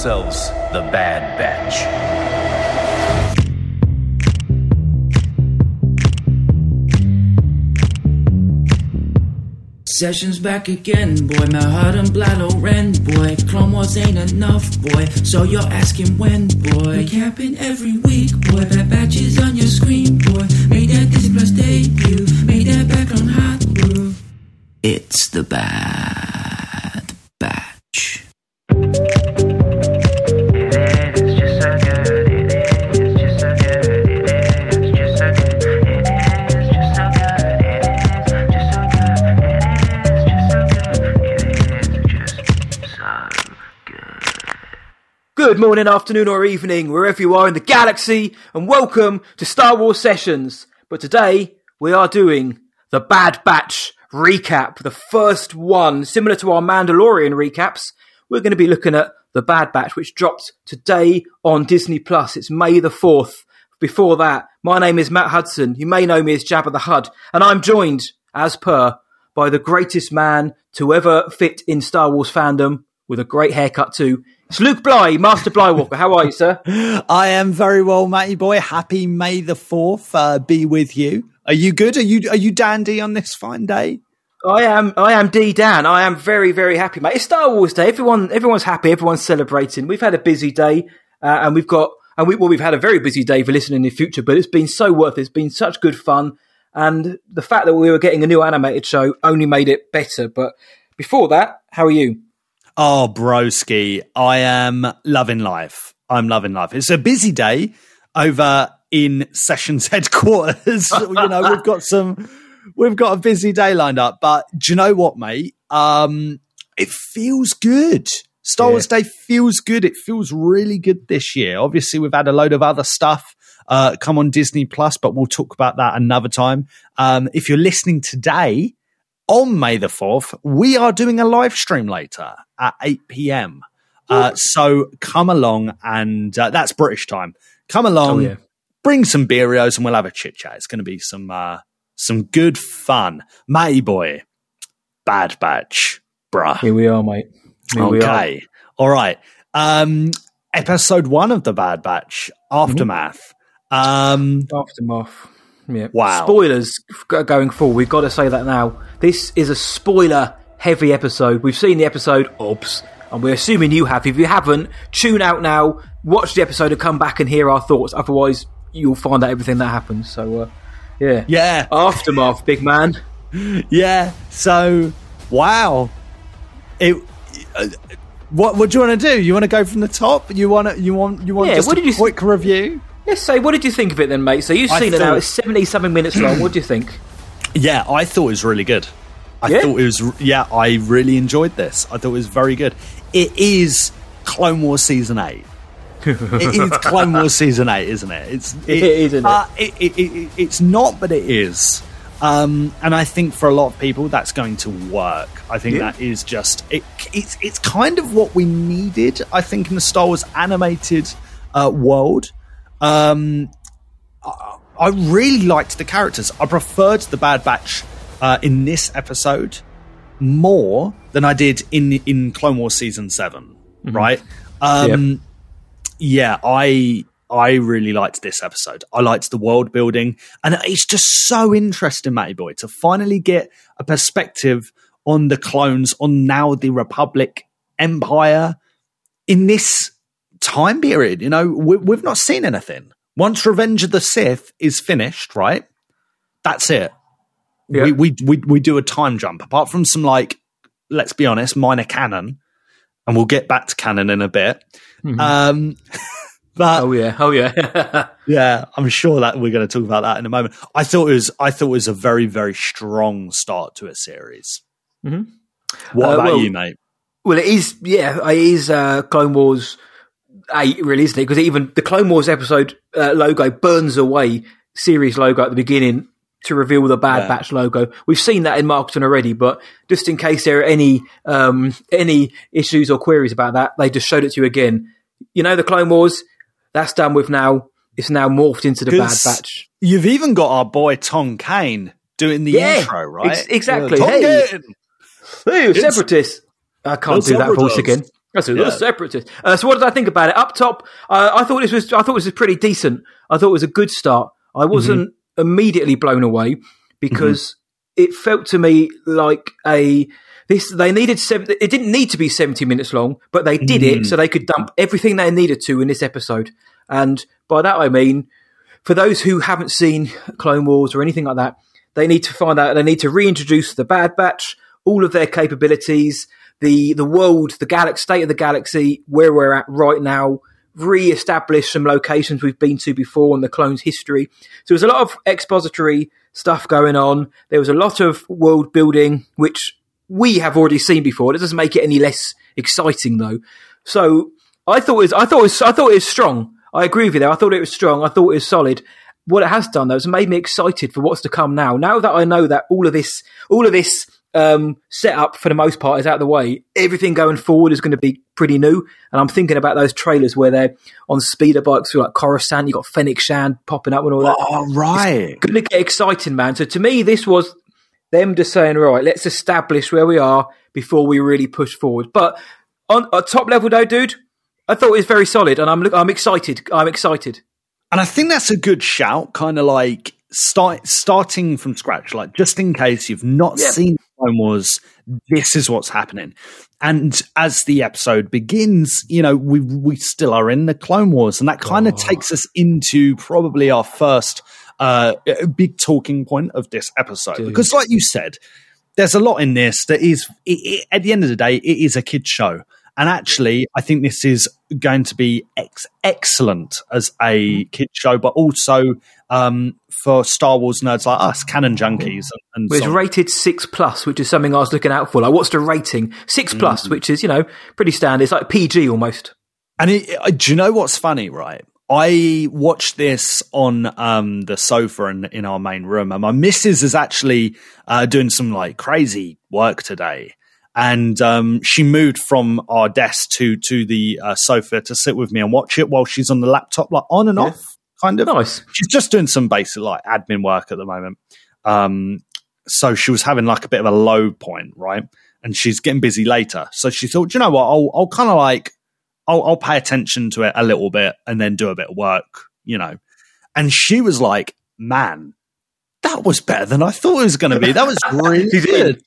yourselves the Bad Batch. Sessions back again, boy. My heart and blood Loren, boy. Clone Wars ain't enough, boy. So you're asking when, boy. Capping every week, boy. Bad batches on your screen, boy. Made that Disney Plus debut. Made that back on Hot Groove. It's the Bad Good morning, afternoon, or evening, wherever you are in the galaxy, and welcome to Star Wars Sessions. But today, we are doing the Bad Batch recap, the first one, similar to our Mandalorian recaps. We're going to be looking at the Bad Batch, which dropped today on Disney Plus. It's May the 4th. Before that, my name is Matt Hudson. You may know me as Jabba the Hutt, and I'm joined, as per, by the greatest man to ever fit in Star Wars fandom, with a great haircut too. It's Luke Bly, Master Blywalker. How are you, sir? I am very well, Matty boy. Happy May the Fourth uh, be with you. Are you good? Are you are you dandy on this fine day? I am. I am D Dan. I am very, very happy, mate. It's Star Wars Day. Everyone, everyone's happy. Everyone's celebrating. We've had a busy day, uh, and we've got, and we, well, we've had a very busy day for listening in the future. But it's been so worth it. It's been such good fun, and the fact that we were getting a new animated show only made it better. But before that, how are you? Oh, broski, I am loving life. I'm loving life. It's a busy day over in Sessions headquarters. you know, we've got some, we've got a busy day lined up. But do you know what, mate? Um, it feels good. Star Yeah. Wars Day feels good. It feels really good this year. Obviously, we've had a load of other stuff uh, come on Disney Plus, but we'll talk about that another time. Um, if you're listening today, on May the 4th, we are doing a live stream later at 8 p.m. Uh, so come along and uh, that's British time. Come along, Oh, yeah. bring some beerios and we'll have a chit chat. It's going to be some uh, some good fun. Matty boy, bad batch, bruh. Here we are, mate. Here we are. Okay. All right. Um, episode one of the Bad Batch, Aftermath. Um, Aftermath. Yeah. Wow. Spoilers going forward. We've got to say that now. This is a spoiler heavy episode. We've seen the episode, oops, and we're assuming you have. If you haven't, tune out now, watch the episode, and come back and hear our thoughts. Otherwise, you'll find out everything that happens. So, uh, yeah. yeah. Aftermath, big man. Yeah. So, wow. It. Uh, what What do you want to do? You want to go from the top? You want to? You want? You want Yeah, just what a did you th- quick review? Say, what did you think of it then, mate? So you've I seen it now. It's seventy something minutes long. What do you think? Yeah, I thought it was really good. I Yeah? thought it was. Yeah, I really enjoyed this. I thought it was very good. It is Clone Wars season eight. it is Clone Wars season eight, isn't it? It's It is, isn't it? uh, it, it, it- It's not, but it is. Um, and I think for a lot of people, that's going to work. I think Yeah. that is just it, it's it's kind of what we needed. I think in the Star Wars animated uh, world. Um, I, I really liked the characters. I preferred the Bad Batch uh, in this episode more than I did in in Clone Wars season 7 Right? Um, yeah, I I really liked this episode. I liked the world building, and it's just so interesting, Matty Boy, to finally get a perspective on the clones, on now the Republic Empire in this time period. You know, we, we've not seen anything. Once Revenge of the Sith is finished, right? That's it. Yeah. We, we we we do a time jump. Apart from some like, let's be honest, minor canon, and we'll get back to canon in a bit. Um, but Oh yeah. Oh yeah. yeah, I'm sure that we're going to talk about that in a moment. I thought it was I thought it was a very very strong start to a series. Mhm. What Uh, about well- you, mate? Well, it is. Yeah, it is uh, Clone Wars eight, really, isn't it? Because even the Clone Wars episode uh, logo burns away series logo at the beginning to reveal the Bad Yeah. Batch logo. We've seen that in marketing already, but just in case there are any um, any issues or queries about that, they just showed it to you again. You know, the Clone Wars that's done with now. It's now morphed into the Bad Batch. You've even got our boy Tom Kane doing the Yeah, intro, right? ex- exactly. Tom Hey. Hey, separatists! I can't do that voice again. That's a Yeah. separatist. Uh, so what did I think about it? Up top, uh, I thought this was I thought this was pretty decent. I thought it was a good start. I wasn't immediately blown away because it felt to me like a this they needed seven, it didn't need to be 70 minutes long but they did it so they could dump everything they needed to in this episode and by that i mean for those who haven't seen clone wars or anything like that they need to find out they need to reintroduce the bad batch all of their capabilities the the world the galaxy state of the galaxy where we're at right now re-establish some locations we've been to before in the clones history so there's a lot of expository stuff going on there was a lot of world building which we have already seen before. It doesn't make it any less exciting though. So I thought it was, I thought it was, I thought it was strong. I agree with you there. I thought it was strong. I thought it was solid. What it has done though is made me excited for what's to come now. Now that I know that all of this, all of this um, setup for the most part is out of the way, everything going forward is going to be pretty new. And I'm thinking about those trailers where they're on speeder bikes through like Coruscant. You got Fennec Shand popping up and all that Oh, right. going to get exciting, man. So to me, this was them just saying, right, let's establish where we are before we really push forward. But on a top level, though, dude, I thought it was very solid, and I'm I'm excited. I'm excited. And I think that's a good shout, kind of like start starting from scratch, like just in case you've not Yeah. seen Clone Wars, this is what's happening. And as the episode begins, you know, we we still are in the Clone Wars, and that kind of takes us into probably our first uh, big talking point of this episode. Dude. Because, like you said, there's a lot in this that is, it, it, at the end of the day, it is a kid show. And actually, I think this is going to be ex- excellent as a kid show, but also um, for Star Wars nerds like us, canon junkies, and, and It was so rated six plus, which is something I was looking out for. Like, what's the rating? Six plus, Mm. which is you know pretty standard. It's like PG almost. And it, it- do you know what's funny, right? I watched this on um, the sofa in, in our main room, and my missus is actually uh, doing some like crazy work today. And um, she moved from our desk to to the uh, sofa to sit with me and watch it while she's on the laptop, like on and Yeah. off, kind of. Nice. She's just doing some basic like admin work at the moment. Um, so she was having like a bit of a low point, right? And she's getting busy later. So she thought, you know what? I'll, I'll kind of like, I'll, I'll pay attention to it a little bit and then do a bit of work, you know. And she was like, man, that was better than I thought it was going to be. That was really good.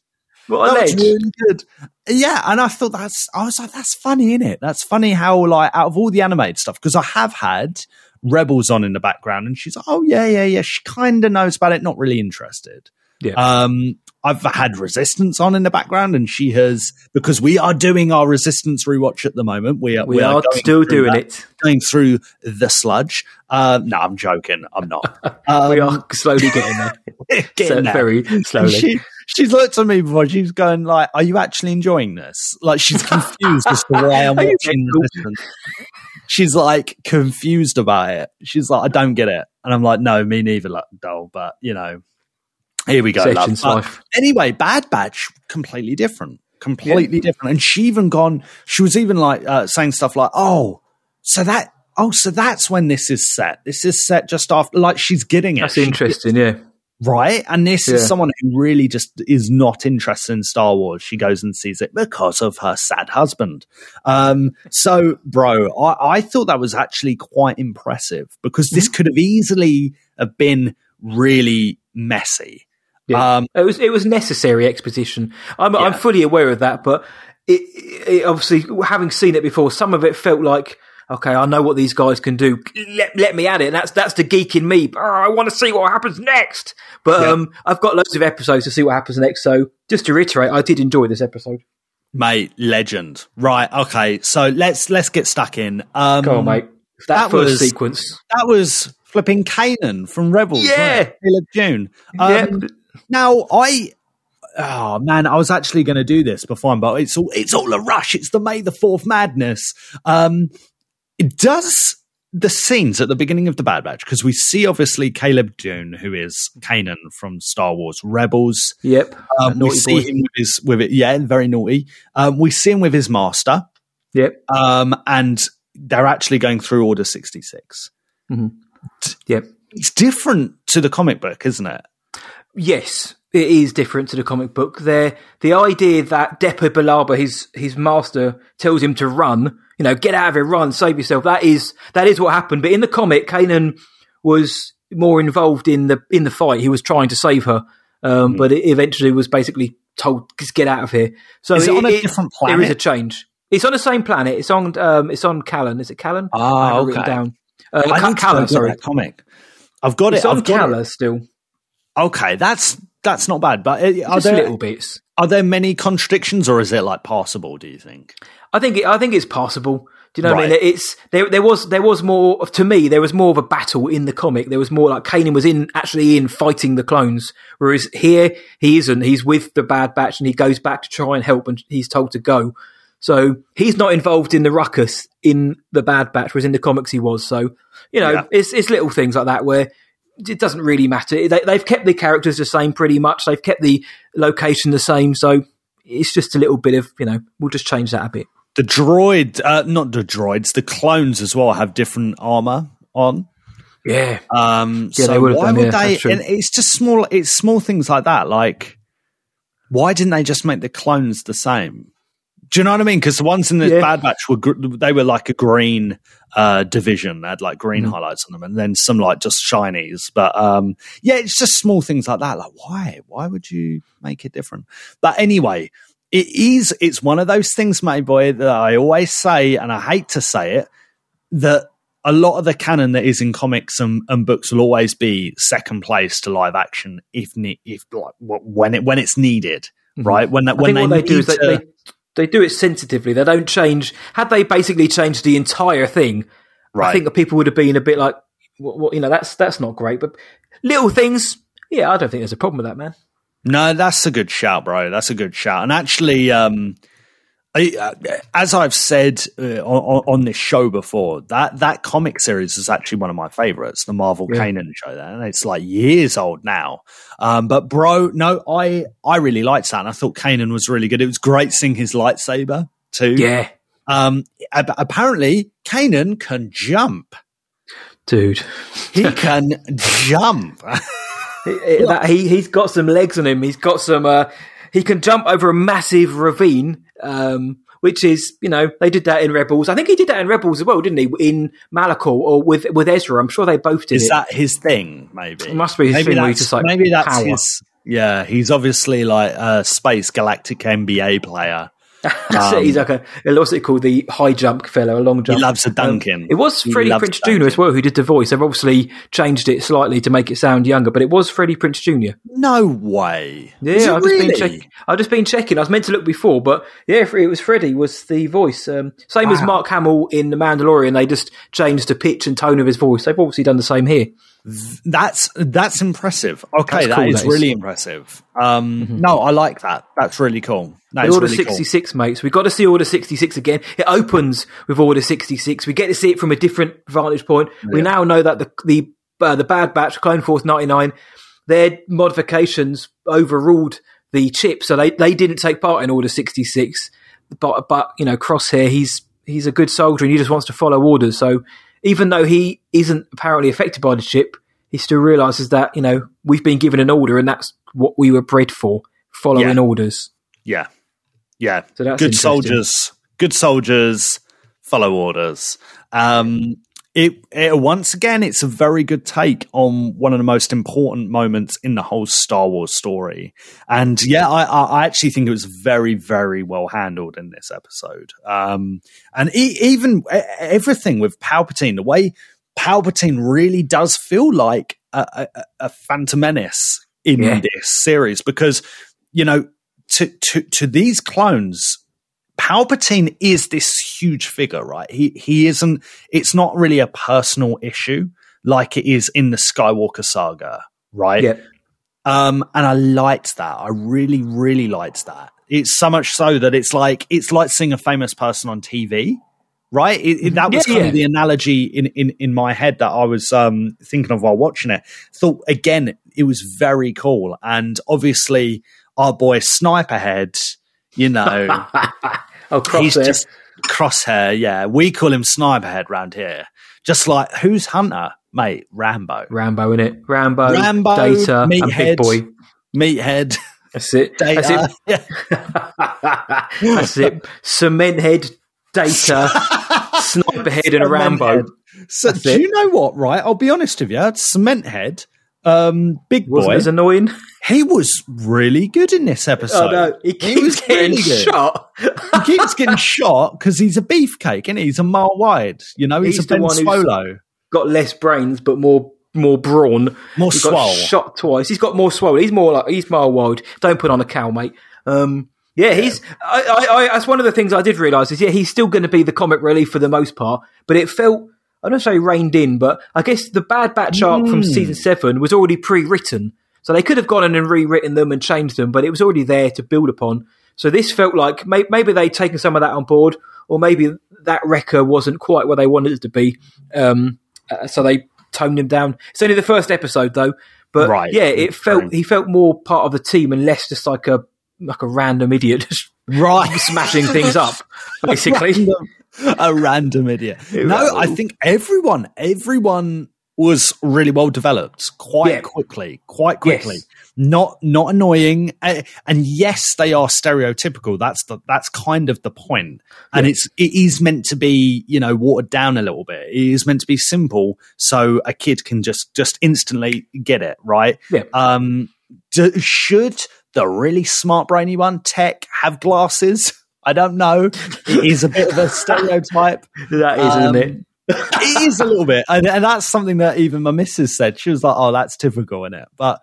What That was really good. Yeah, and I thought that's. I was like, that's funny, is it? That's funny how like out of all the animated stuff, because I have had Rebels on in the background, and she's like, oh yeah, yeah, yeah. She kind of knows about it, not really interested. Yeah. Um, I've had Resistance on in the background, and she has because we are doing our Resistance rewatch at the moment. We are we are going still doing that, it. going through the sludge. Uh, no, I'm joking. I'm not. Um, we are slowly getting there. getting So there. very slowly. she, she's looked at me before. She's going like, "Are you actually enjoying this?" Like she's confused as to why I'm Are watching Resistance. She's like confused about it. She's like, "I don't get it," and I'm like, "No, me neither, like, doll." But you know, here we go. love. Section's But life. anyway, Bad Batch completely different, completely different. And she even gone. She was even like uh, saying stuff like, "Oh, so that." Oh, so that's when this is set. This is set just after, like she's getting it. That's She interesting. Yeah. Right? And this is someone who really just is not interested in Star Wars. She goes and sees it because of her sad husband. Um, so, bro, I, I thought that was actually quite impressive because this Mm-hmm. could have easily have been really messy. Yeah. Um, It was it was necessary exposition. I'm I'm fully aware of that, but it, it obviously having seen it before, some of it felt like okay, I know what these guys can do. Let let me at it. And that's that's the geek in me. Oh, I want to see what happens next. But Yeah. um, I've got loads of episodes to see what happens next. So just to reiterate, I did enjoy this episode. mate, legend. Right, okay. So let's let's get stuck in. Um, Go on, mate. That, that first was- sequence. That was flipping Kanan from Rebels. Yeah. Caleb Dume. yeah. Um, Now I oh man, I was actually going to do this before, but it's all it's all a rush. It's the May the Fourth madness. Um, does the scenes at the beginning of the Bad Batch because we see obviously Caleb Dume, who is Kanan from Star Wars Rebels. Yep. Um, we see boy. him with his with it, yeah, very naughty. Um, we see him with his master, Yep. um, and they're actually going through Order sixty six. Yep. It's different to the comic book, isn't it? Yes. It is different to the comic book. There, the idea that Depa Billaba, his his master, tells him to run, you know, get out of here, run, save yourself. That is that is what happened. But in the comic, Kanan was more involved in the in the fight. He was trying to save her, um, mm. but it eventually was basically told just get out of here. So is it, it on a it, different planet? There is a change. It's on the same planet. It's on um, it's on Callan. Is it Callan? Ah, okay. down. Uh, I Callan, sorry. comic. I've got it's it. on I've got Calla still. Okay, that's that's not bad. But uh, are Just there little bits? Are there many contradictions, or is it like passable? Do you think? I think it, I think it's possible. Do you know right. what I mean? It's there. There was there was more to me. There was more of a battle in the comic. There was more like Kanan was in actually in fighting the clones, whereas here he isn't. He's with the Bad Batch and he goes back to try and help, and he's told to go. So he's not involved in the ruckus in the Bad Batch, whereas in the comics he was. So you know, yeah. it's it's little things like that where it doesn't really matter. They, they've kept the characters the same pretty much. They've kept the location the same. So it's just a little bit of you know, we'll just change that a bit. The droid, uh, not the droids, the clones as well have different armor on. Yeah. Um, yeah, so why done, would yeah, they? And it's just small. It's small things like that. Like, why didn't they just make the clones the same? Do you know what I mean? Because the ones in the yeah. Bad Batch were gr- they were like a green uh, division. They had like green mm. highlights on them, and then some like just shinies. But um, yeah, it's just small things like that. Like why? Why would you make it different? But anyway, it is. It's one of those things, my boy, that I always say, and I hate to say it, that a lot of the canon that is in comics and, and books will always be second place to live action if if like when it when it's needed, mm-hmm. right? When that when they, they do is to, they, they do it sensitively. They don't change. Had they basically changed the entire thing, right. I think the people would have been a bit like, well, you know, that's that's not great. But little things, yeah, I don't think there's a problem with that, man. No, that's a good shout, bro. That's a good shout. And actually, um, I, uh, as I've said uh, on, on, this show before, that that comic series is actually one of my favorites, the Marvel yeah. Kanan show. and it's like years old now. Um, but bro, no, I I really liked that. And I thought Kanan was really good. It was great seeing his lightsaber too. Yeah. Um, apparently, Kanan can jump, dude. he can jump. he, that, he he's got some legs on him. He's got some. Uh, he can jump over a massive ravine, um, which is, you know, they did that in Rebels. I think he did that in Rebels as well, didn't he? In Malachor or with with Ezra. I'm sure they both did. Is it. that his thing? Maybe it must be his maybe thing. That's, just, like, maybe that's power. his. Yeah, he's obviously like a space galactic NBA player. That's um, it. He's like a, what's it called? The high jump fellow, a long jump. He loves a Duncan. Um, it was Freddie Prinze Jr. as well who did the voice. They've obviously changed it slightly to make it sound younger, but it was Freddie Prinze Jr. No way. Yeah, I've really? just been checking. I've just been checking. I was meant to look before, but yeah, it was Freddie was the voice. Um, same wow. as Mark Hamill in The Mandalorian. They just changed the pitch and tone of his voice. They've obviously done the same here. That's that's impressive. Okay, that's cool, that is, really impressive. Um, mm-hmm. No, I like that. That's really cool. That Order really 66, cool. mates. We've got to see Order 66 again. It opens with Order 66. We get to see it from a different vantage point. Yeah. We now know that the the uh, the Bad Batch, Clone Force 99, their modifications overruled the chip, so they, they didn't take part in Order 66. But but you know, Crosshair, he's he's a good soldier and he just wants to follow orders. So even though he isn't apparently affected by the chip, he still realizes that you know we've been given an order and that's what we were bred for, following yeah. orders. Yeah, yeah. So good soldiers, good soldiers follow orders. Um, it, it, once again, it's a very good take on one of the most important moments in the whole Star Wars story. And yeah, I, I actually think it was very, very well handled in this episode. Um, and e- even everything with Palpatine, the way Palpatine really does feel like a, a, a Phantom Menace in yeah. this series because you know to to to these clones Palpatine is this huge figure, right? He he isn't. It's not really a personal issue like it is in the Skywalker saga, right? Yeah. Um, and I liked that. I really, really liked that. It's so much so that it's like it's like seeing a famous person on TV, right? It, it, that was yeah, kind yeah. of the analogy in, in in my head that I was um, thinking of while watching it. Thought again, it was very cool, and obviously our boy Sniperhead you know. oh, crosshair. He's just crosshair, yeah. We call him Sniperhead round here. Just like, who's Hunter? Mate, Rambo. Rambo, in it. Rambo, Rambo, Data, and Big Boy. Meathead. That's it. Data. That's it. That's it. Cement head, data, sniper head, and a Rambo. Head. So, That's do it. you know what? Right, I'll be honest with you. Cement Head, um, big Wasn't boy. as annoying. he was really good in this episode. oh no, he keeps was getting really shot. he keeps getting shot because he's a beefcake, and he? he's a mile wide. You know, he's, He's a the Ben one who's- Swolo. Got less brains, but more more brawn. More he got swole. shot twice. He's got more swole. He's more like he's mile wide. Don't put on a cow, mate. Um, yeah, he's. I, I, I, that's one of the things I did realise is yeah, he's still going to be the comic relief for the most part. But it felt I don't say reined in, but I guess the Bad Batch arc from Mm. season seven was already pre-written, so they could have gone in and rewritten them and changed them, but it was already there to build upon. So this felt like may, maybe they'd taken some of that on board, or maybe that Wrecker wasn't quite where they wanted it to be. Um, uh, so they toned him down. It's only the first episode though, but Right. yeah, it felt Right. he felt more part of the team and less just like a like a random idiot just Right. smashing things up, basically. A random idiot. No, I think everyone, everyone was really well developed quite Yeah. quickly, quite quickly. Yes. Not not annoying, and yes, they are stereotypical. That's the that's kind of the point. And Yeah. it's it is meant to be you know watered down a little bit. It is meant to be simple, so a kid can just just instantly get it right. Yeah. Um, do, should the really smart brainy one tech have glasses? I don't know. It is a bit of a stereotype. That is, isn't Um, it? It is a little bit, and, and that's something that even my missus said. She was like, "Oh, that's typical in it." But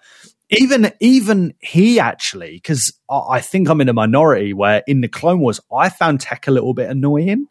even even he actually, because I, I think I'm in a minority where in the Clone Wars I found Tech a little bit annoying,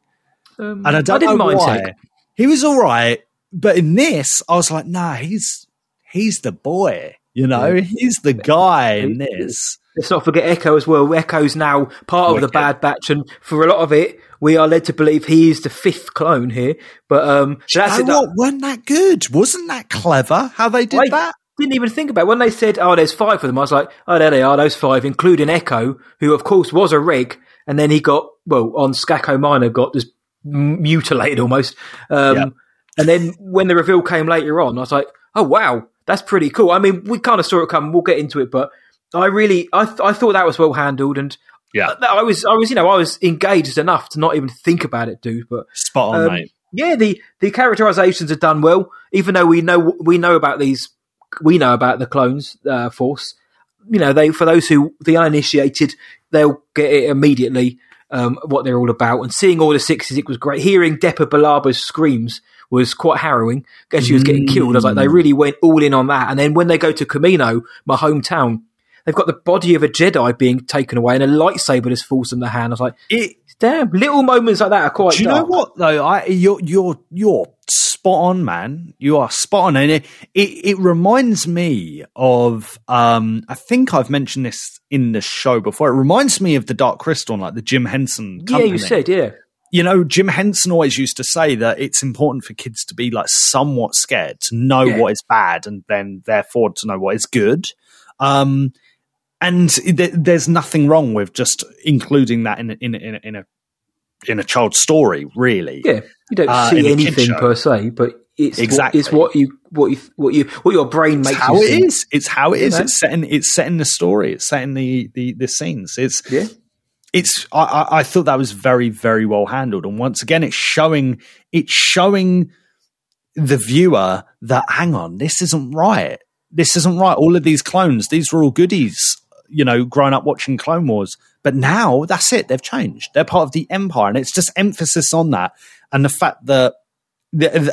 Um, and I don't didn't know mind why. Tech. He was all right, but in this, I was like, "Nah, he's he's the boy." You know, Yeah. he's the guy in this. Let's not forget Echo as well. Echo's now part of the Bad Batch, and for a lot of it, we are led to believe he is the fifth clone here. But um, so that's it. what? Wasn't that good? Wasn't that clever? How they did I that? didn't even think about it. when they said, "Oh, there's five of them." I was like, "Oh, there they are, those five, including Echo, who of course was a rig." and then he got well on Skako Minor, got just mutilated almost. Um, Yep. And then when the reveal came later on, I was like, "Oh wow, that's pretty cool." I mean, we kind of saw it come. We'll get into it, but I really, I, th- I thought that was well handled, and Yeah. I was, I was, you know, I was engaged enough to not even think about it, dude. But Spot on, um, mate. yeah, the the characterizations are done well. Even though we know we know about these, we know about the clones uh, force. You know, they for those who the uninitiated, they'll get it immediately um, what they're all about. And seeing all the sixes, it was great. Hearing Depa Billaba's screams was quite harrowing as she was getting killed. I was like, they really went all in on that. And then when they go to Kamino, my hometown. They've got the body of a Jedi being taken away, and a lightsaber just falls from the hand. I was like, It, "Damn!" Little moments like that are quite. Do you dark. know what though? I you're you're you're spot on, man. You are spot on, and it it, it reminds me of um. I think I've mentioned this in the show before. It reminds me of the Dark Crystal, like the Jim Henson. Yeah, you said, yeah. You know, Jim Henson always used to say that it's important for kids to be like somewhat scared to know Yeah. what is bad, and then therefore to know what is good. Um, and th- there's nothing wrong with just including that in a, in a, in a, in a in a child's story, really. Yeah, you don't Uh, see in a kid anything per se, but it's Exactly. what, it's what you what you what you what your brain It's makes how it see. is. It's how it is. know? It's setting. It's setting the story. It's setting the the, the scenes. It's Yeah, it's. I, I, I thought that was very very well handled. And once again, it's showing. It's showing the viewer that hang on, this isn't right. This isn't right. All of these clones, these were all goodies. You know, growing up watching Clone Wars, but now that's it. They've changed. They're part of the Empire, and it's just emphasis on that and the fact that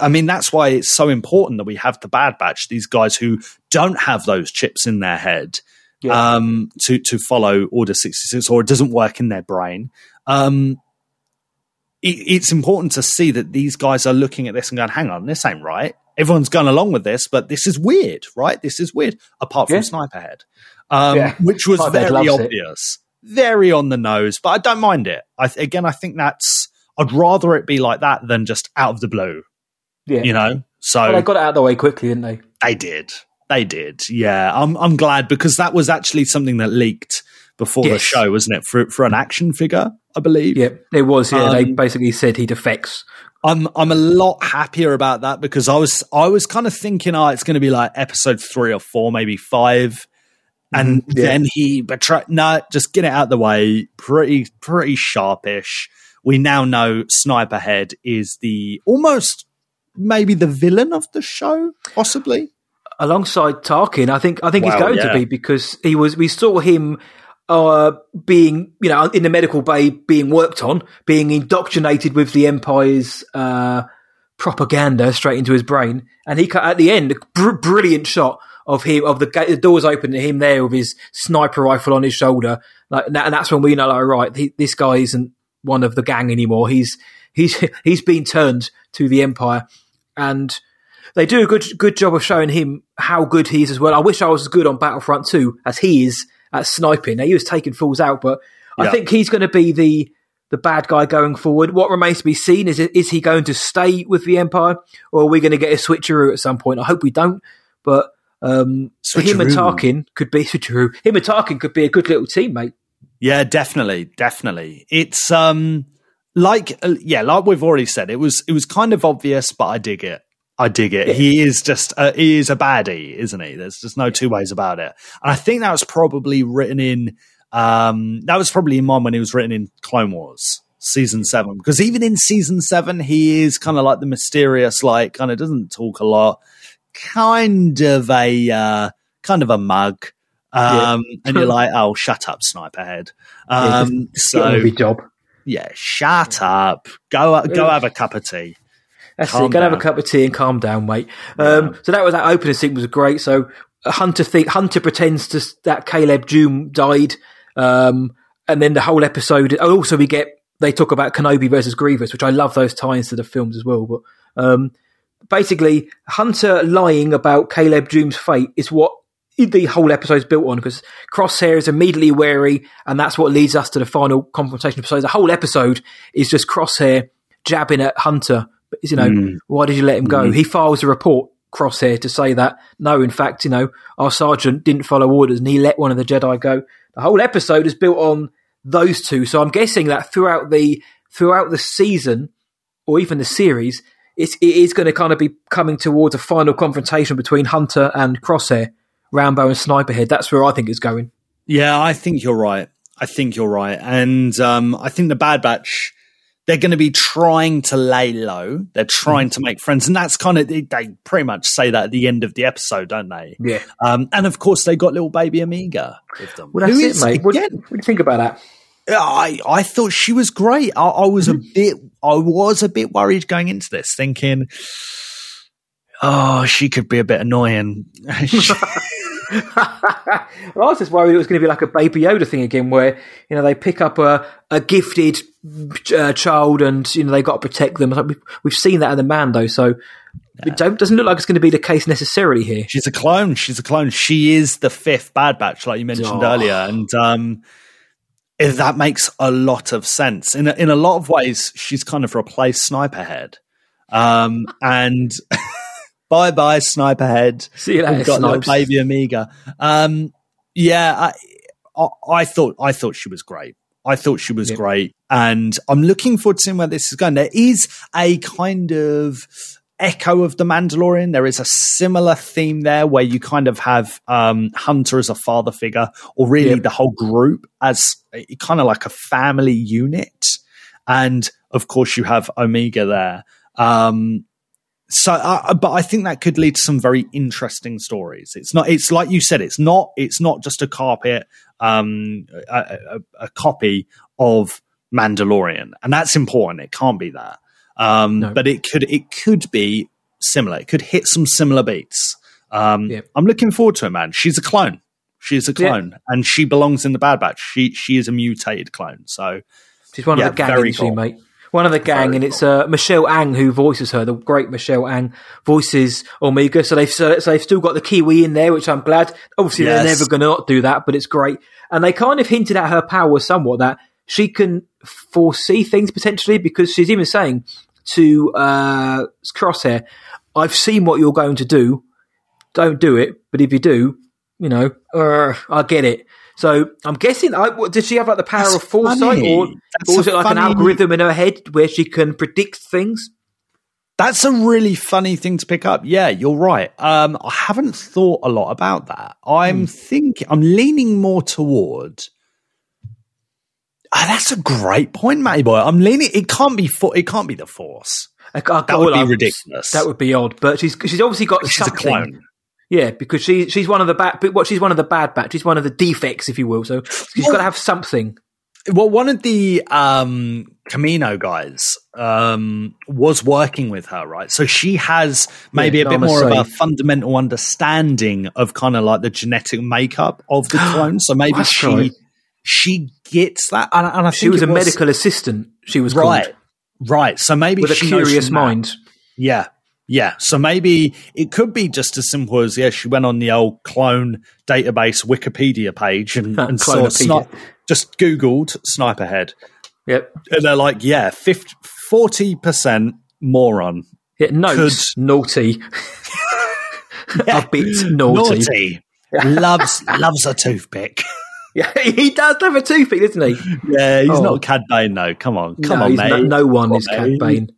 I mean, that's why it's so important that we have the Bad Batch, these guys who don't have those chips in their head Yeah. um, to, to follow Order 66 or it doesn't work in their brain. Um, it, it's important to see that these guys are looking at this and going, hang on, this ain't right. Everyone's gone along with this, but this is weird, right? This is weird, apart from Yeah. Sniperhead, um, Yeah. which was very loves it. obvious, very on the nose, but I don't mind it. I, th- again, I think that's, I'd rather it be like that than just out of the blue yeah. you know. So Well, they got it out of the way quickly, didn't they? they did, they did. Yeah, I'm I'm glad because that was actually something that leaked before the show, wasn't it? For for an action figure, I believe. Yeah, it was. Yeah, they Um, basically said he defects. I'm I'm a lot happier about that because I was I was kind of thinking, oh, it's going to be like episode three or four, maybe five, and Mhm, yeah. then he betray. No, just get it out the way. Pretty, pretty sharpish. We now know Sniper Head is the almost maybe the villain of the show, possibly. alongside Tarkin. I think I think he's going yeah. to be because he was. We saw him uh, being, you know, in the medical bay, being worked on, being indoctrinated with the Empire's uh, propaganda straight into his brain, and he cut at the end a br- brilliant shot of him of the, the doors open to him there with his sniper rifle on his shoulder, like, and that- and that's when we know, like, right, he, this guy isn't one of the gang anymore. He's he's he's been turned to the Empire, and they do a good good job of showing him how good he is as well. I wish I was as good on Battlefront 2 as he is at sniping. Now he was taking fools out, but I think he's going to be the the bad guy going forward. What remains to be seen is is he going to stay with the Empire, or are we going to get a switcheroo at some point? I hope we don't, but um, him and Tarkin could be. Him and Tarkin could be a good little teammate. Yeah, definitely, definitely. It's um like uh, yeah, like we've already said, it was it was kind of obvious, but I dig it. I dig it. He is just uh, he is a baddie, isn't he? There's just no two ways about it. And I think that was probably written in um that was probably in mind when he was written in Clone Wars season 7 because even in season 7 he is kind of like the mysterious like kind of doesn't talk a lot kind of a uh kind of a mug um and you're like oh shut up sniper head Yeah, um just so with your job. yeah, shut up. Go go have a cup of tea. That's Calm it. Go and have a cup of tea and calm down, mate. Um, so that was that opening scene was great. So uh, Hunter think Hunter pretends to that Caleb Dume died, um, and then the whole episode. oh, Also, we get they talk about Kenobi versus Grievous, which I love those ties to the films as well. But um, basically, Hunter lying about Caleb Dume's fate is what the whole episode is built on because Crosshair is immediately wary, and that's what leads us to the final confrontation. So the whole episode is just Crosshair jabbing at Hunter. But you know, Mm. why did you let him go? He files a report, Crosshair, to say that no, in fact, you know, our sergeant didn't follow orders and he let one of the Jedi go. The whole episode is built on those two. So I'm guessing that throughout the throughout the season or even the series, it's, it is going to kind of be coming towards a final confrontation between Hunter and Crosshair, Rambo and Sniperhead. That's where I think it's going. Yeah, I think you're right. I think you're right. And um, I think the Bad Batch, they're going to be trying to lay low. They're trying to make friends. And that's kind of, they, they pretty much say that at the end of the episode, don't they? Yeah. Um, and of course, they got little baby Omega with them. Well, that's who it, is, mate. What, again, what do you think about that? I, I thought she was great. I, I was Mm-hmm. a bit, I was a bit worried going into this, thinking, oh, she could be a bit annoying. well, I was just worried it was going to be like a Baby Yoda thing again, where you know they pick up a a gifted uh, child and you know they got to protect them. Like, We've, we've seen that in the Mando, so it don't, doesn't look like it's going to be the case necessarily here. She's a clone. She's a clone. She is the fifth Bad Batch, like you mentioned Oh. earlier, and um, that makes a lot of sense. In a, in a lot of ways, she's kind of replaced Sniper Head. Um, and bye bye, Sniper Head. See you later, We've got little baby Omega. Um, yeah, I, I, I thought I thought she was great. I thought she was Yeah. great, and I'm looking forward to seeing where this is going. There is a kind of echo of the Mandalorian. There is a similar theme there where you kind of have um, Hunter as a father figure, or really the whole group as a, kind of like a family unit, and of course you have Omega there. Um, so, uh, but I think that could lead to some very interesting stories. It's not. It's like you said. It's not. It's not just a carpet, um, a, a, a copy of Mandalorian, and that's important. It can't be that. Um, No. But it could. It could be similar. It could hit some similar beats. Um, Yeah. I'm looking forward to it, man. She's a clone. She's a Yeah. clone, and she belongs in the Bad Batch. She she is a mutated clone. So She's one Yeah, of the gang, very isn't she, cool. mate? One of the gang, Very and it's uh, Michelle Ang who voices her. The great Michelle Ang voices Omega. So they've so, they've still got the Kiwi in there, which I'm glad. Obviously, they're never going to not do that, but it's great. And they kind of hinted at her power somewhat that she can foresee things potentially because she's even saying to uh, Crosshair, "I've seen what you're going to do. Don't do it, but if you do, you know, uh, I get it." So I'm guessing. I, what, did she have like the power That's of foresight, funny. or or was it like an algorithm in her head where she can predict things? That's a really funny thing to pick up. Yeah, you're right. Um, I haven't thought a lot about that. I'm Hmm. thinking, I'm leaning more toward. Ah, that's a great point, Matty boy. I'm leaning. It can't be. For, it can't be the Force. I- I- That would be I- ridiculous. That would be odd, but she's she's obviously got She's a something. clone. Yeah, because she she's one of the bad. But what she's one of the bad batch. She's one of the defects, if you will. So she's Well- got to have something. Well, one of the um, Kamino guys um, was working with her, right? So she has maybe Yeah, a bit more of a fundamental understanding of kind of like the genetic makeup of the clone. So maybe she right. she gets that. And, and I She was a medical assistant. She was right, called right. So maybe with a curious mind. Yeah. Yeah. So maybe it could be just as simple as, yeah, she went on the old clone database Wikipedia page and, and saw sni- just Googled sniper head. Yep. And they're like, yeah, 50, 40% moron. Yeah, notes naughty. a bit naughty. Naughty. loves loves a toothpick. Yeah, he does have a toothpick, doesn't he? Yeah, he's Oh. not Cad Bane though. Come on, come no, on, mate. No, no one is Cad Bane.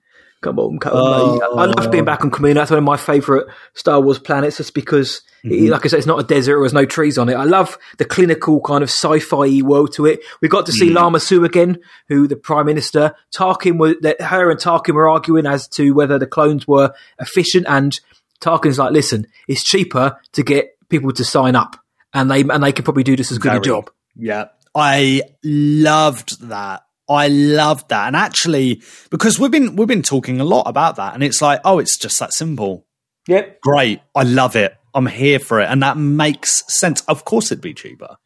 Come on, come on, mate. I love being back on Kamino. That's one of my favourite Star Wars planets, just because, Mm-hmm. it- like I said, it's not a desert or there's no trees on it. I love the clinical kind of sci-fi world to it. We got to see Mm. Lama Su again, who the Prime Minister Tarkin was. That her and Tarkin were arguing as to whether the clones were efficient, and Tarkin's like, "Listen, it's cheaper to get people to sign up, and they and they can probably do just as good a job." Yeah. I loved that. I loved that. And actually, because we've been we've been talking a lot about that, and it's like, oh, it's just that simple. Yep. Great. I love it. I'm here for it. And that makes sense. Of course it'd be cheaper.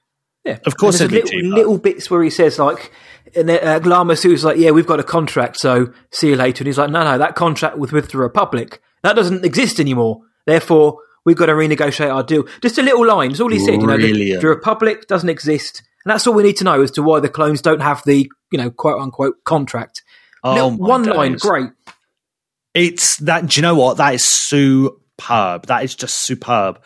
Yeah, Of course it'd there's be little, cheaper. little bits where he says like, and then, uh, Lama Su's like, "Yeah, we've got a contract, so see you later." And he's like, "No, no, that contract was with the Republic. That doesn't exist anymore. Therefore, we've got to renegotiate our deal." Just a little line. That's all he said. You know, the, the Republic doesn't exist, and that's all we need to know as to why the clones don't have the you know quote unquote contract. Oh, my one line, great. It's that. Do you know what? That is superb. That is just superb.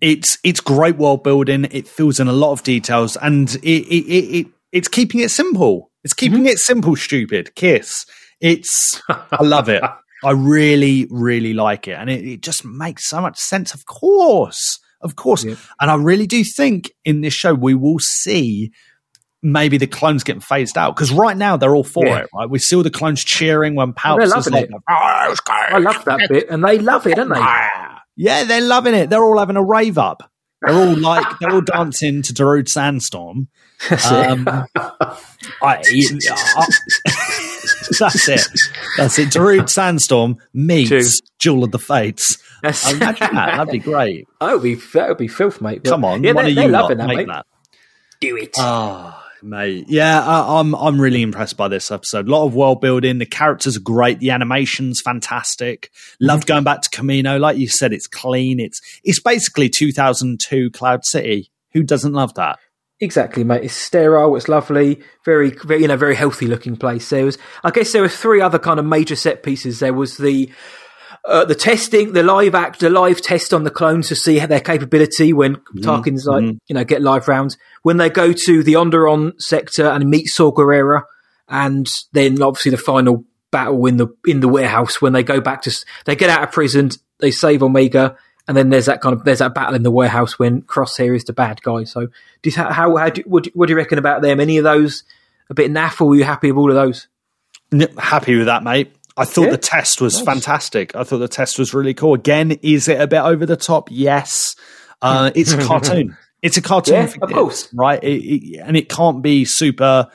It's it's great world building. It fills in a lot of details, and it it, it, it it's keeping it simple. It's keeping Mm-hmm. it simple. Stupid kiss. It's. I love it. I really really like it, and it, it just makes so much sense. Of course, of course, Yeah. and I really do think in this show we will see maybe the clones getting phased out because right now they're all for Yeah. it. Right, we see all the clones cheering when Palps is like, it. "Oh. I love that bit, and they love it, don't they? Yeah, they're loving it. They're all having a rave up. They're all like they're all dancing to Darude Sandstorm. That's it. Um, I, that's it. That's it. Darude Sandstorm meets True. Duel of the Fates. That's- Imagine that. That'd be great. That would be that would be filth, mate. Come on, yeah, one of you lot loving that, make mate. that. Do it. Oh, mate. Yeah, I, I'm I'm really impressed by this episode. A lot of world building. The characters are great. The animation's fantastic. Mm-hmm. Loved going back to Kamino. Like you said, it's clean. It's it's basically 2002 Cloud City. Who doesn't love that? Exactly, mate. It's sterile. It's lovely. Very, very, you know, very healthy looking place. There was, I guess, there were three other kind of major set pieces. There was the uh, the testing, the live act, the live test on the clones to see their capability when Tarkin's like, you know, get live rounds. When they go to the Onderon sector and meet Saw Gerrera, and then obviously the final battle in the in the warehouse when they go back to they get out of prison, they save Omega, and then there's that kind of there's that battle in the warehouse when Crosshair is the bad guy. So, do you, how how do, what, do, what do you reckon about them? Any of those a bit naff, or were you happy with all of those? Happy with that, mate. I thought Yeah. the test was fantastic. I thought the test was really cool. Again, is it a bit over the top? Yes. Uh, it's a cartoon. It's a cartoon, Yeah, of course. right? It, it, and it can't be super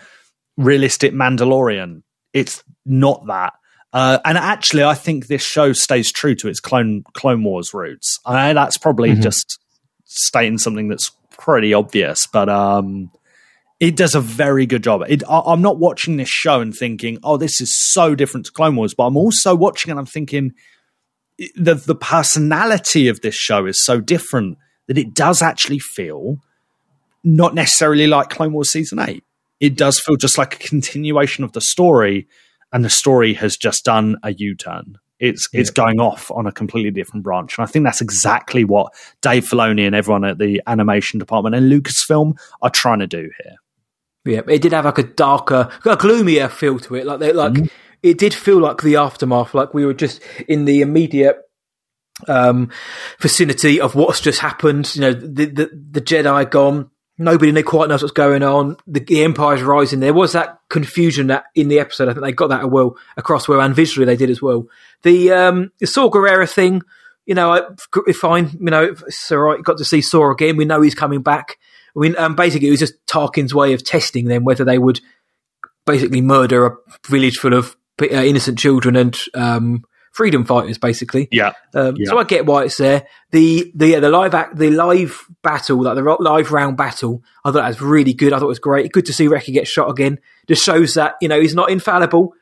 realistic Mandalorian. It's not that. Uh, and actually, I think this show stays true to its Clone Clone Wars roots. I know that's probably Mm-hmm. just stating something that's pretty obvious, but um, it does a very good job. It, I, I'm not watching this show and thinking, "Oh, this is so different to Clone Wars," but I'm also watching and I'm thinking the the personality of this show is so different that it does actually feel not necessarily like Clone Wars season eight. It does feel just like a continuation of the story, and the story has just done a U turn. It's it's going off on a completely different branch, and I think that's exactly what Dave Filoni and everyone at the animation department and Lucasfilm are trying to do here. Yeah, it did have like a darker, a gloomier feel to it. Like they, like it did feel like the aftermath, like we were just in the immediate um, vicinity of what's just happened. You know, the the, the Jedi gone. Nobody quite knows what's going on. The, the Empire's rising. There was that confusion that in the episode. I think they got that well across well, and visually they did as well. The um, the Saw Gerrera thing, you know, I, fine. You know, it's all right. Got to see Saw again. We know he's coming back. I mean, um, basically, it was just Tarkin's way of testing them whether they would basically murder a village full of uh, innocent children and um, freedom fighters, basically. Yeah. Um, Yeah. So I get why it's there. The the yeah, the live act, the live battle, like the live round battle, I thought that was really good. I thought it was great. Good to see Wrecker get shot again. Just shows that you know he's not infallible.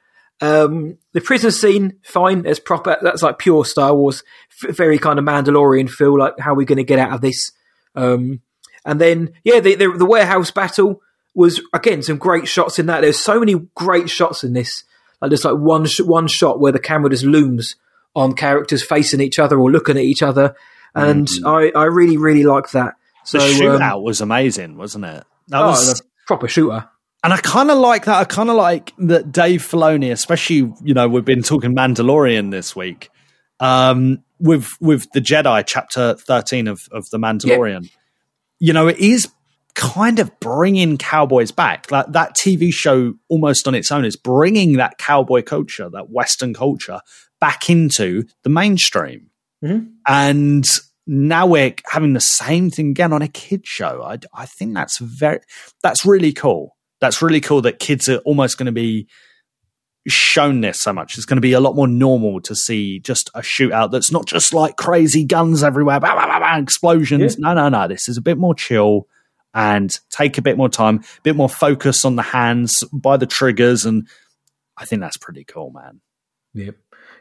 Um, the prison scene, fine. It's proper. That's like pure Star Wars. F- very kind of Mandalorian feel. Like how are we going to get out of this? Um, and then yeah, the, the the warehouse battle was again some great shots in that. There's so many great shots in this. Like there's like one sh- one shot where the camera just looms on characters facing each other or looking at each other, and I I really really like that. So The um, shootout was amazing, wasn't it? That oh, was the proper shooter. And I kind of like that. I kind of like that Dave Filoni, especially you know, we've been talking Mandalorian this week, um, with with the Jedi chapter thirteen of of the Mandalorian. You know, it is kind of bringing cowboys back. Like that TV show, almost on its own, is bringing that cowboy culture, that Western culture, back into the mainstream. Mhm. And now we're having the same thing again on a kid show. I, I think that's very that's really cool. That's really cool that kids are almost going to be shown this so much. It's going to be a lot more normal to see just a shootout that's not just like crazy guns everywhere, bah, bah, bah, explosions. No, no, no. This is a bit more chill and take a bit more time, a bit more focus on the hands by the triggers, and I think that's pretty cool, man. Yep.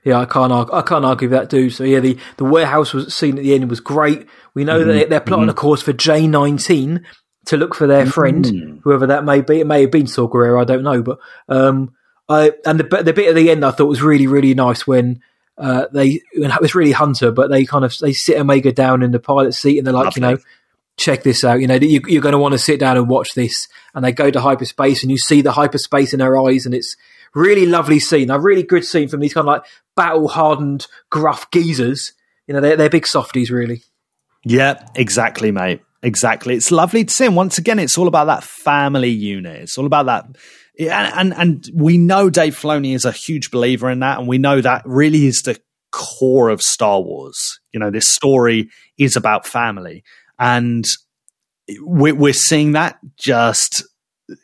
Yeah, I can't argue, I can't argue that dude. So yeah, the, the warehouse was scene at the end was great. We know Mm-hmm. that they're plotting a course for J nineteen to look for their Mm-hmm. friend, whoever that may be. It may have been Saw Gerrera, I don't know. But um, I and the bit- the bit at the end I thought was really really nice when uh, they it was really Hunter, but they kind of they sit Omega down in the pilot seat and they're like, you know, Lovely. Check this out. You know, you, you're going to want to sit down and watch this. And they go to hyperspace, and you see the hyperspace in her eyes, and it's really lovely scene. A really good scene from these kind of like battle hardened, gruff geezers. You know, they're they're big softies, really. Yeah, exactly, mate. Exactly. It's lovely to see. And once again, it's all about that family unit. It's all about that. Yeah, and, and we know Dave Filoni is a huge believer in that. And we know that really is the core of Star Wars. You know, this story is about family. And we're, we're seeing that just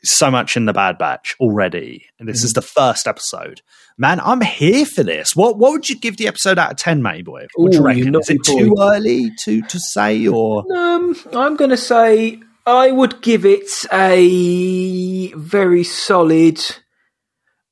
so much in the Bad Batch already. And this is the first episode. Man, I'm here for this. What what would you give the episode out of 10, mate boy? What do you reckon? Is it too early to, to say or Um, I'm going to say I would give it a very solid.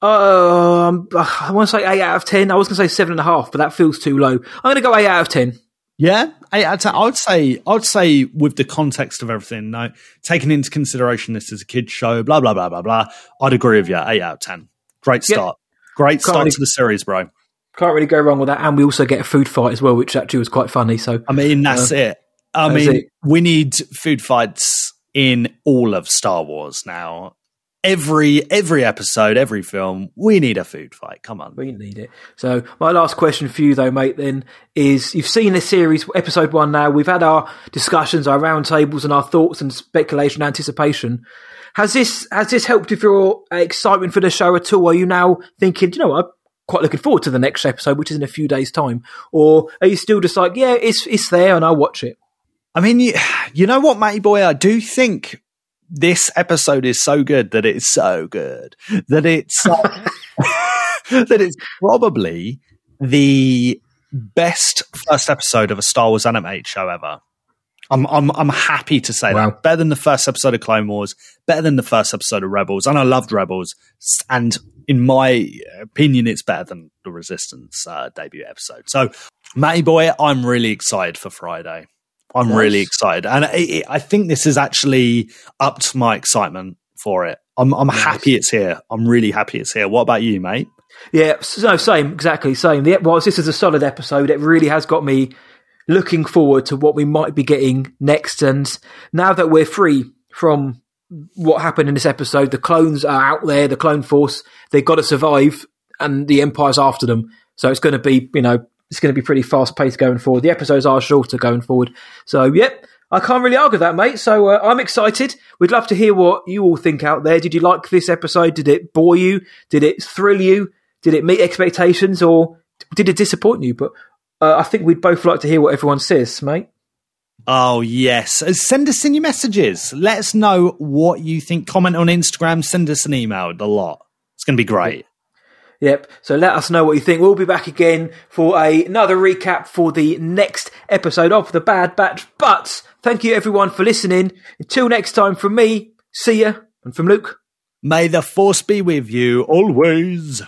Um, I want to say eight out of ten. I was going to say seven and a half, but that feels too low. I'm going to go eight out of ten. Yeah, eight out 10. I would say, I would say, with the context of everything, no, taking into consideration this is a kids show, blah blah blah blah blah. I'd agree with you. Eight out of ten. Great start. Great start really- to the series, bro. Can't really go wrong with that. And we also get a food fight as well, which actually was quite funny. So I mean, that's uh, it. I that's mean, it. we need food fights in all of Star Wars now. Every every episode, every film, we need a food fight. Come on. We need it. So my last question for you, though, mate, then is: You've seen this series, episode one. Now we've had our discussions, our roundtables, and our thoughts and speculation, anticipation. Has this has this helped with your excitement for the show at all? Are you now thinking, you know, what? I'm quite looking forward to the next episode, which is in a few days' time, or are you still just like, yeah, it's it's there and I'll watch it? I mean, you, you know what, Matty Boy? I do think this episode is so good that it's so good that it's uh, that it's probably the best first episode of a Star Wars animated show ever. I'm I'm I'm happy to say Wow. that. Better than the first episode of Clone Wars, better than the first episode of Rebels, and I loved Rebels. And in my opinion, it's better than the Resistance uh, debut episode. So, Matty boy, I'm really excited for Friday. I'm Nice. really excited, and I, I think this is actually upped my excitement for it. I'm I'm happy it's here. I'm really happy it's here. What about you, mate? Yeah, so same, exactly same. The, whilst this is a solid episode, it really has got me looking forward to what we might be getting next. And now that we're free from what happened in this episode, the clones are out there, the clone force, they've got to survive. and the Empire's after them. So it's going to be, you know, it's going to be pretty fast paced going forward. The episodes are shorter going forward. So, yep, I can't really argue that, mate. So uh, I'm excited. We'd love to hear what you all think out there. Did you like this episode? Did it bore you? Did it thrill you? Did it meet expectations or did it disappoint you? But uh, I think we'd both like to hear what everyone says, mate. Oh, yes. Uh, Send us in your messages. Let us know what you think. Comment on Instagram. Send us an email. A lot. It's going to be great. Yep. So let us know what you think. We'll be back again for a, another recap for the next episode of The Bad Batch. But thank you everyone for listening. Until next time from me, see ya. And from Luke. May the force be with you always.